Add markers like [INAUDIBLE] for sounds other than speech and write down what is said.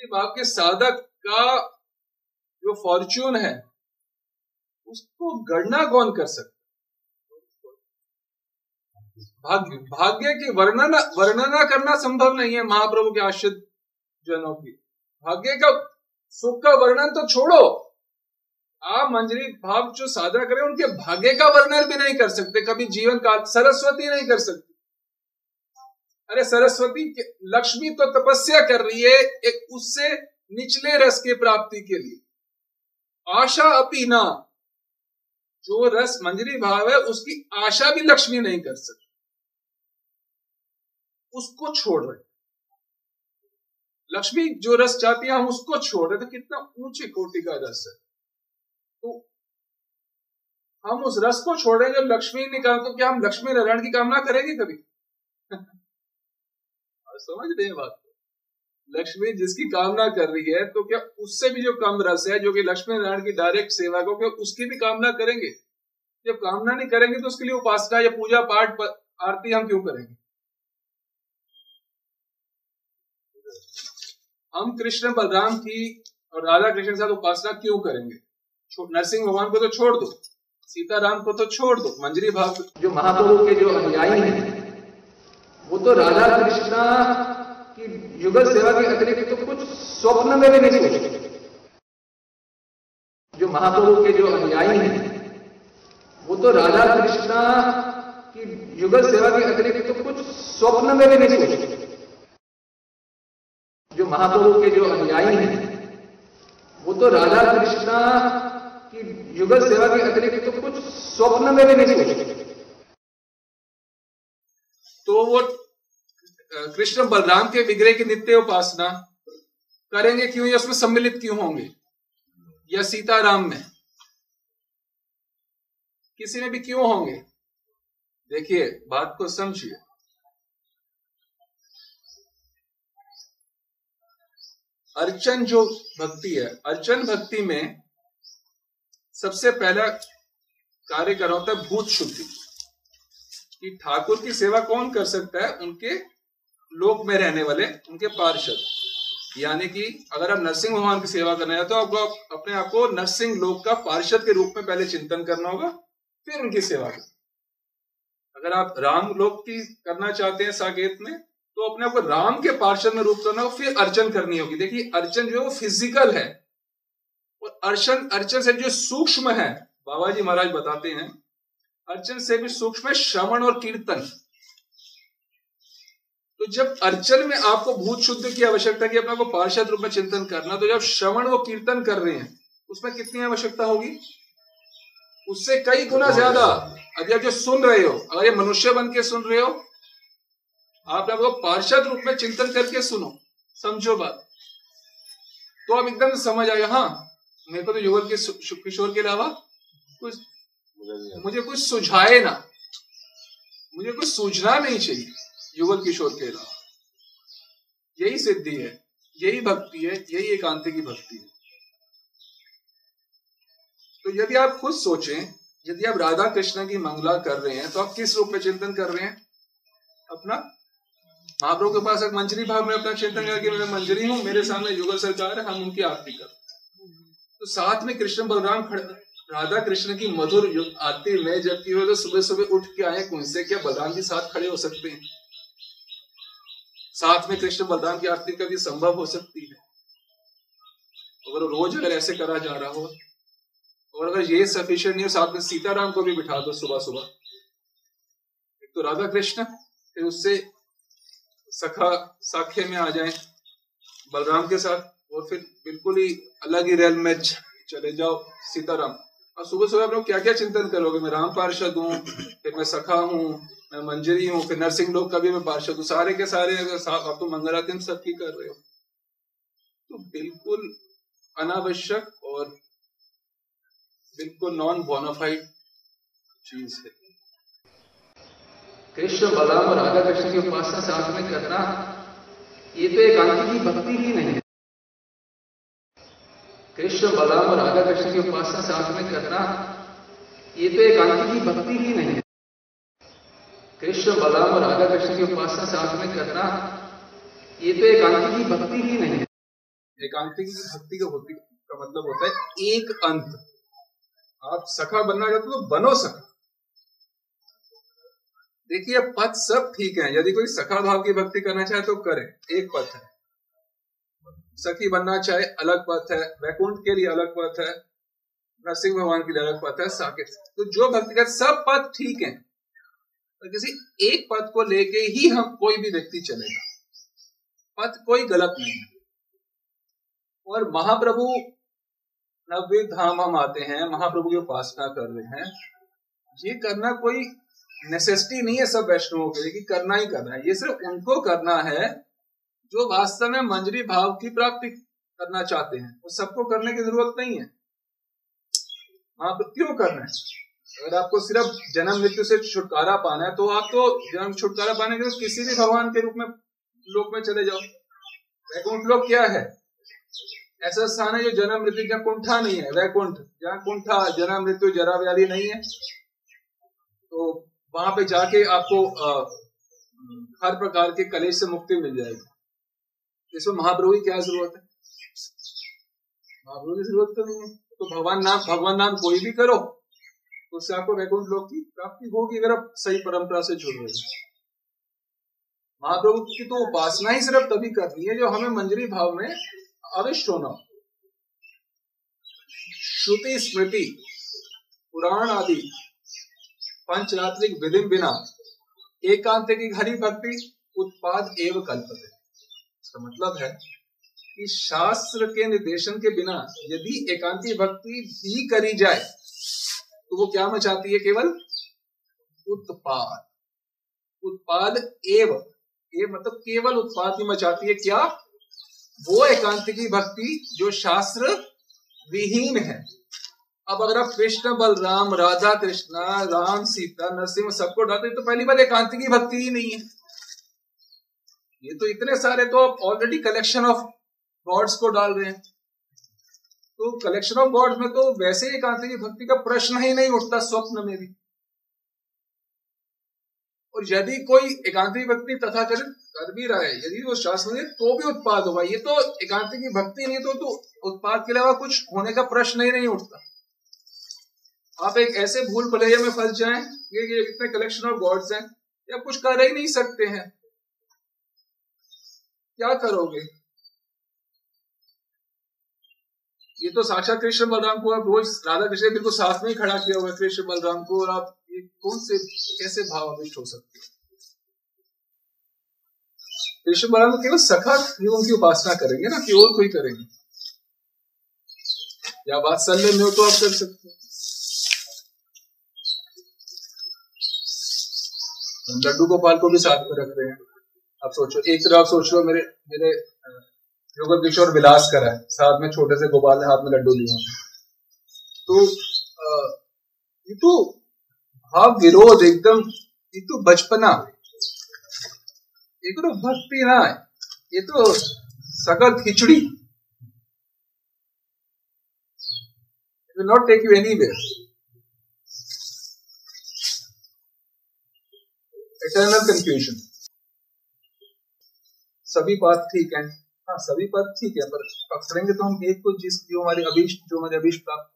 मंजरी भाव के साधक का जो फॉर्च्यून है, उसको गणना कौन कर सकता भाग्य भाग्य की वर्णना वर्णना करना संभव नहीं है महाप्रभु के आश्रित जनों की। भाग्य का, सुख का वर्णन तो छोड़ो। आप मंजरी भाव जो साधना करें, उनके भाग्य का वर्णन भी नहीं कर सकते। कभी जीवन काल सरस्वती नहीं कर सकती। अरे सरस्वती लक्ष्मी तो तपस्या कर रही है एक उससे निचले रस की प्राप्ति के लिए। आशा अपीना जो रस मंजरी भाव है, उसकी आशा भी लक्ष्मी नहीं कर सकती। उसको छोड़ रहे। लक्ष्मी जो रस चाहती है, हम उसको छोड़ रहे। तो कितना ऊँची कोटि का रस है। तो हम उस रस को छोड़ रहे जब लक्ष्मी निकाल तो क्या हम लक्ष्मी नारायण की कामना करेंगे कभी? [LAUGHS] समझ रहे हैं बात लक्ष्मी जिसकी कामना कर रही है तो क्या उससे भी जो कम रस है, जो कि लक्ष्मी नारायण की डायरेक्ट सेवा को, क्या उसकी भी कामना करेंगे? जब कामना नहीं करेंगे तो उसके लिए उपासना या पूजा पाठ आरती हम क्यों करेंगे? हम कृष्ण बलराम की और राधा कृष्ण के साथ उपासना क्यों करेंगे? नरसिंह भगवान को तो छोड़ दो, सीताराम को तो छोड़ दो, मंजरी भाव जो महाप्रभु के जो अनुयायी हैं वो तो राधा कृष्ण की युगल सेवा के अतिरिक्त तो कुछ स्वप्न में भी नहीं सोचते जो महाप्रभु के जो अनुयायी हैं, वो तो राधा कृष्णा की युगल सेवा के अतिरिक्त तो कुछ स्वप्न में भी नहीं सोचते जो महाप्रभु के जो अनुयायी हैं, वो तो राधा कृष्णा की युगल सेवा के अतिरिक्त तो कुछ स्वप्न में भी नहीं सोचते वो कृष्ण बलराम के विग्रह की नित्य उपासना करेंगे क्यों या उसमें सम्मिलित क्यों होंगे? या सीताराम में? किसी में भी क्यों होंगे? देखिए, बात को समझिए। अर्चन जो भक्ति है, अर्चन भक्ति में सबसे पहला कार्य कर होता है भूत शुद्धि। कि ठाकुर की सेवा कौन कर सकता है? उनके लोक में रहने वाले, उनके पार्षद। यानी कि अगर आप नरसिंह भगवान की सेवा करना है तो आपको अपने आप को नरसिंह लोक का पार्षद के रूप में पहले चिंतन करना होगा, फिर उनकी सेवा करना। अगर आप राम लोक की करना चाहते हैं साकेत में तो अपने आप को राम के पार्षद में रूप करना होगा, फिर अर्चन करनी होगी। देखिए, अर्चन जो है वो फ़िज़िकल है। और अर्चन अर्चन से जो सूक्ष्म है, बाबा जी महाराज बताते हैं अर्चन से भी सूक्ष्म है श्रवण और कीर्तन। तो जब अर्चन में आपको भूत शुद्ध की आवश्यकता की अपने को पार्षद रूप में चिंतन करना तो जब श्रवण वो कीर्तन कर रहे हैं उसमें कितनी आवश्यकता होगी? उससे कई गुना ज़्यादा। अभी आप जो सुन रहे हो अगर ये मनुष्य बन के सुन रहे हो आप आपको पार्षद रूप में चिंतन करके सुनो समझो बात। तो आप एकदम समझ आए हाँ मेरे को तो युगल के किशोर के अलावा कुछ मुझे कुछ सुझाए ना। मुझे कुछ सूझना नहीं चाहिए, युगल किशोर के अलावा यही सिद्धि है, यही भक्ति है, यही एकांति की भक्ति है। तो यदि आप खुद सोचें, यदि आप राधा कृष्ण की मंगला कर रहे हैं तो आप किस रूप में चिंतन कर रहे हैं? अपना? महाप्रभु के पास एक मंजरी भाव में अपना चिंतन करके मैं मंजरी हूँ, मेरे सामने युगल सरकार है हम उनकी आरती कर तो साथ में कृष्ण बलराम खड़े राधा कृष्ण की मधुर आरती में जबकि वो तो सुबह सुबह उठ के आए, कौन से क्या बलराम जी साथ खड़े हो सकते हैं? साथ में कृष्ण बलराम की आरती कभी संभव हो सकती है? अगर रोज अगर ऐसे करा जा रहा हो, और अगर ये सफिशियंट नहीं हो, साथ में सीताराम को भी बिठा दो सुबह सुबह। एक तो राधा कृष्ण फिर उससे सखा, साखे में आ जाए बलराम के साथ, और फिर बिल्कुल ही अलग ही रेल में चले जाओ सीताराम। और सुबह सुबह आप लोग क्या क्या चिंतन करोगे? मैं राम पार्षद हूँ, फिर मैं सखा हूँ, मैं मंजरी हूँ, फिर नरसिंह लोग का भी मैं पार्षद हूँ। सारे के सारे आप तो मंगलाती सबकी कर रहे हो। तो बिल्कुल अनावश्यक और बिल्कुल नॉन बोनाफाइड चीज़ है। कृष्ण बलराम और राधा कृष्ण की उपासना साथ में करना, ये तो एक की भक्ति ही नहीं है। कृष्ण बलराम और राधा कृष्ण की उपासना साथ में करना, ये तो एक की भक्ति ही नहीं है। कृष्ण बलराम और राधा कृष्ण की उपासना साथ में करना, ये तो एक की भक्ति ही नहीं है। एकांतिक भक्ति का होती का मतलब होता है एक अंत। आप सखा बनना चाहते हो तो बनो सखा। देखिए पथ सब ठीक है। यदि कोई सखा भाव की भक्ति करना चाहे तो करे। एक पथ है। सखी बनना चाहे, अलग पथ है। वैकुंठ के लिए अलग पथ है। नरसिंह भगवान के लिए अलग पथ है। साकेत तो जो भक्ति कर, सब पथ ठीक है। तो किसी एक पथ को लेके ही हम कोई भी व्यक्ति चलेगा। पथ कोई गलत नहीं है। और महाप्रभु नववे धाम हम आते हैं, महाप्रभु की उपासना कर रहे हैं। ये करना कोई नेसेसिटी नहीं है सब वैष्णवों के लिए कि करना ही करना है। ये सिर्फ़ उनको करना है जो वास्तव में मंजरी भाव की प्राप्ति करना चाहते हैं वो सबको करने की ज़रूरत नहीं है। आप क्यों करना है? अगर आपको सिर्फ़ जन्म मृत्यु से छुटकारा पाना है तो आप तो जन्म छुटकारा पाने के लिए किसी भी भगवान के रूप में लोक में चले जाओ। वैकुंठ लोक क्या है? ऐसा स्थान है जो जन्म मृत्यु जहाँ कुंठा नहीं है वैकुंठ। जहाँ कुंठा जन्म मृत्यु जरा व्याधि नहीं है। तो वहाँ पे जाके आपको आ, हर प्रकार के कलेश से मुक्ति मिल जाएगी। इसमें महाप्रभु की क्या ज़रूरत है? महाप्रभु की ज़रूरत तो नहीं है। तो भगवान नाम भगवान नाम कोई भी करो, उससे आपको वैकुंठ लोक की प्राप्ति होगी अगर आप सही परंपरा से जुड़ रहे महाप्रभु की तो उपासना ही सिर्फ़ तभी करनी है जो हमें मंजरी भाव में अविष्ट होना श्रुति, स्मृति, पुराण आदि, पंचरात्रिक विधि बिना, एकांत की हरि भक्ति, उत्पाद एवं कल्पते। इसका मतलब है कि शास्त्र के निर्देशन के बिना यदि एकांती भक्ति भी करी जाए तो वो क्या मचाती है केवल? उत्पाद। उत्पाद एव। ये मतलब केवल उत्पाद ही मचाती है क्या? वो एकांत की भक्ति जो शास्त्र विहीन है। अब अगर आप कृष्ण, बलराम, राधा, कृष्णा, राम, सीता, नरसिंह सबको डालते तो पहली बार एकांत की भक्ति ही नहीं है। ये तो इतने सारे तो आप ऑलरेडी कलेक्शन ऑफ़ गॉड्स को डाल रहे हैं। तो कलेक्शन ऑफ़ गॉड्स में तो वैसे ही एकांत की भक्ति का प्रश्न ही नहीं उठता स्वप्न में भी। और यदि कोई एकांतिक भक्ति तथाकथित कर भी रहा है यदि वो शास्त्र में तो भी उत्पाद होगा। ये तो एकांतिक की भक्ति नहीं तो, तो उत्पाद के अलावा कुछ होने का प्रश्न ही नहीं उठता। आप एक ऐसे भूल भुलैया में फंस जाए ये, ये इतने कलेक्शन ऑफ़ गॉड्स हैं या कुछ कर ही नहीं सकते हैं। क्या करोगे? ये तो साक्षात कृष्ण बलराम को आप रोज राधा कृष्ण बिल्कुल साथ में ही खड़ा किया हुआ कृष्ण बलराम को, और आप ये कौन से, कैसे भाव अभिष्ट हो सकते कृष्ण बलराम केवल सखा युगों की उपासना करेंगे ना, कि और कोई करेंगे? या बात सल्ले में हो तो आप कर सकते हैं। लड्डू गोपाल को भी साथ में रख रहे हैं। आप सोचो, एक तरफ़ सोच लो मेरे मेरे योगत किशोर विलास करा है। साथ में छोटे से गोपाल ने हाथ में लड्डू लिए तो ये तो भाव विरोध एकदम ये तो बचपना। ये तो भक्ति ना है। ये तो सकल खिचड़ी not take you anywhere eternal confusion सभी बात ठीक है। हाँ सभी पद ठीक है, पर पकड़ेंगे तो हम एक को जिस जो हमारे अभीष्ट, जो हमारे अभीष्ट प्राप्त